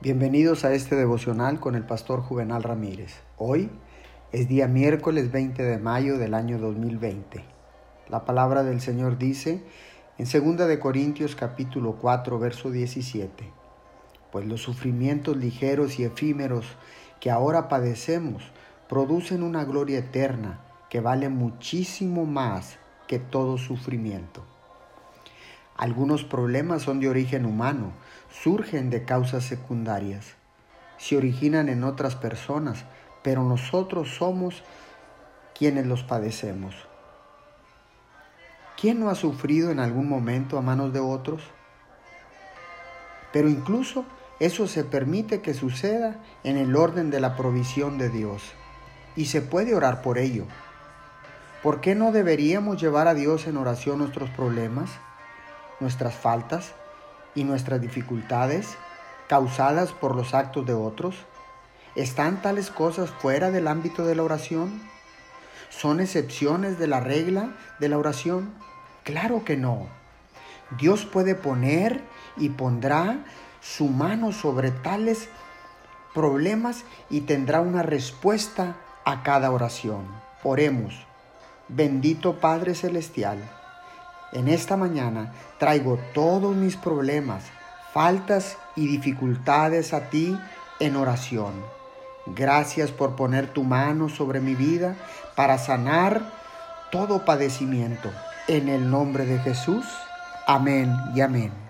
Bienvenidos a este devocional con el pastor Juvenal Ramírez. Hoy es día miércoles 20 de mayo del año 2020. La palabra del Señor dice en 2 de Corintios capítulo 4 verso 17, pues los sufrimientos ligeros y efímeros que ahora padecemos producen una gloria eterna que vale muchísimo más que todo sufrimiento. Algunos problemas son de origen humano, surgen de causas secundarias, se originan en otras personas, pero nosotros somos quienes los padecemos. ¿Quién no ha sufrido en algún momento a manos de otros? Pero incluso eso se permite que suceda en el orden de la provisión de Dios y se puede orar por ello. ¿Por qué no deberíamos llevar a Dios en oración nuestros problemas? nuestras faltas y nuestras dificultades causadas por los actos de otros? ¿Están tales cosas fuera del ámbito de la oración? ¿Son excepciones de la regla de la oración? Claro que no. Dios puede poner y pondrá su mano sobre tales problemas y tendrá una respuesta a cada oración. Oremos. Bendito Padre Celestial en esta mañana traigo todos mis problemas, faltas y dificultades a ti en oración. Gracias por poner tu mano sobre mi vida para sanar todo padecimiento. En el nombre de Jesús. Amén y amén.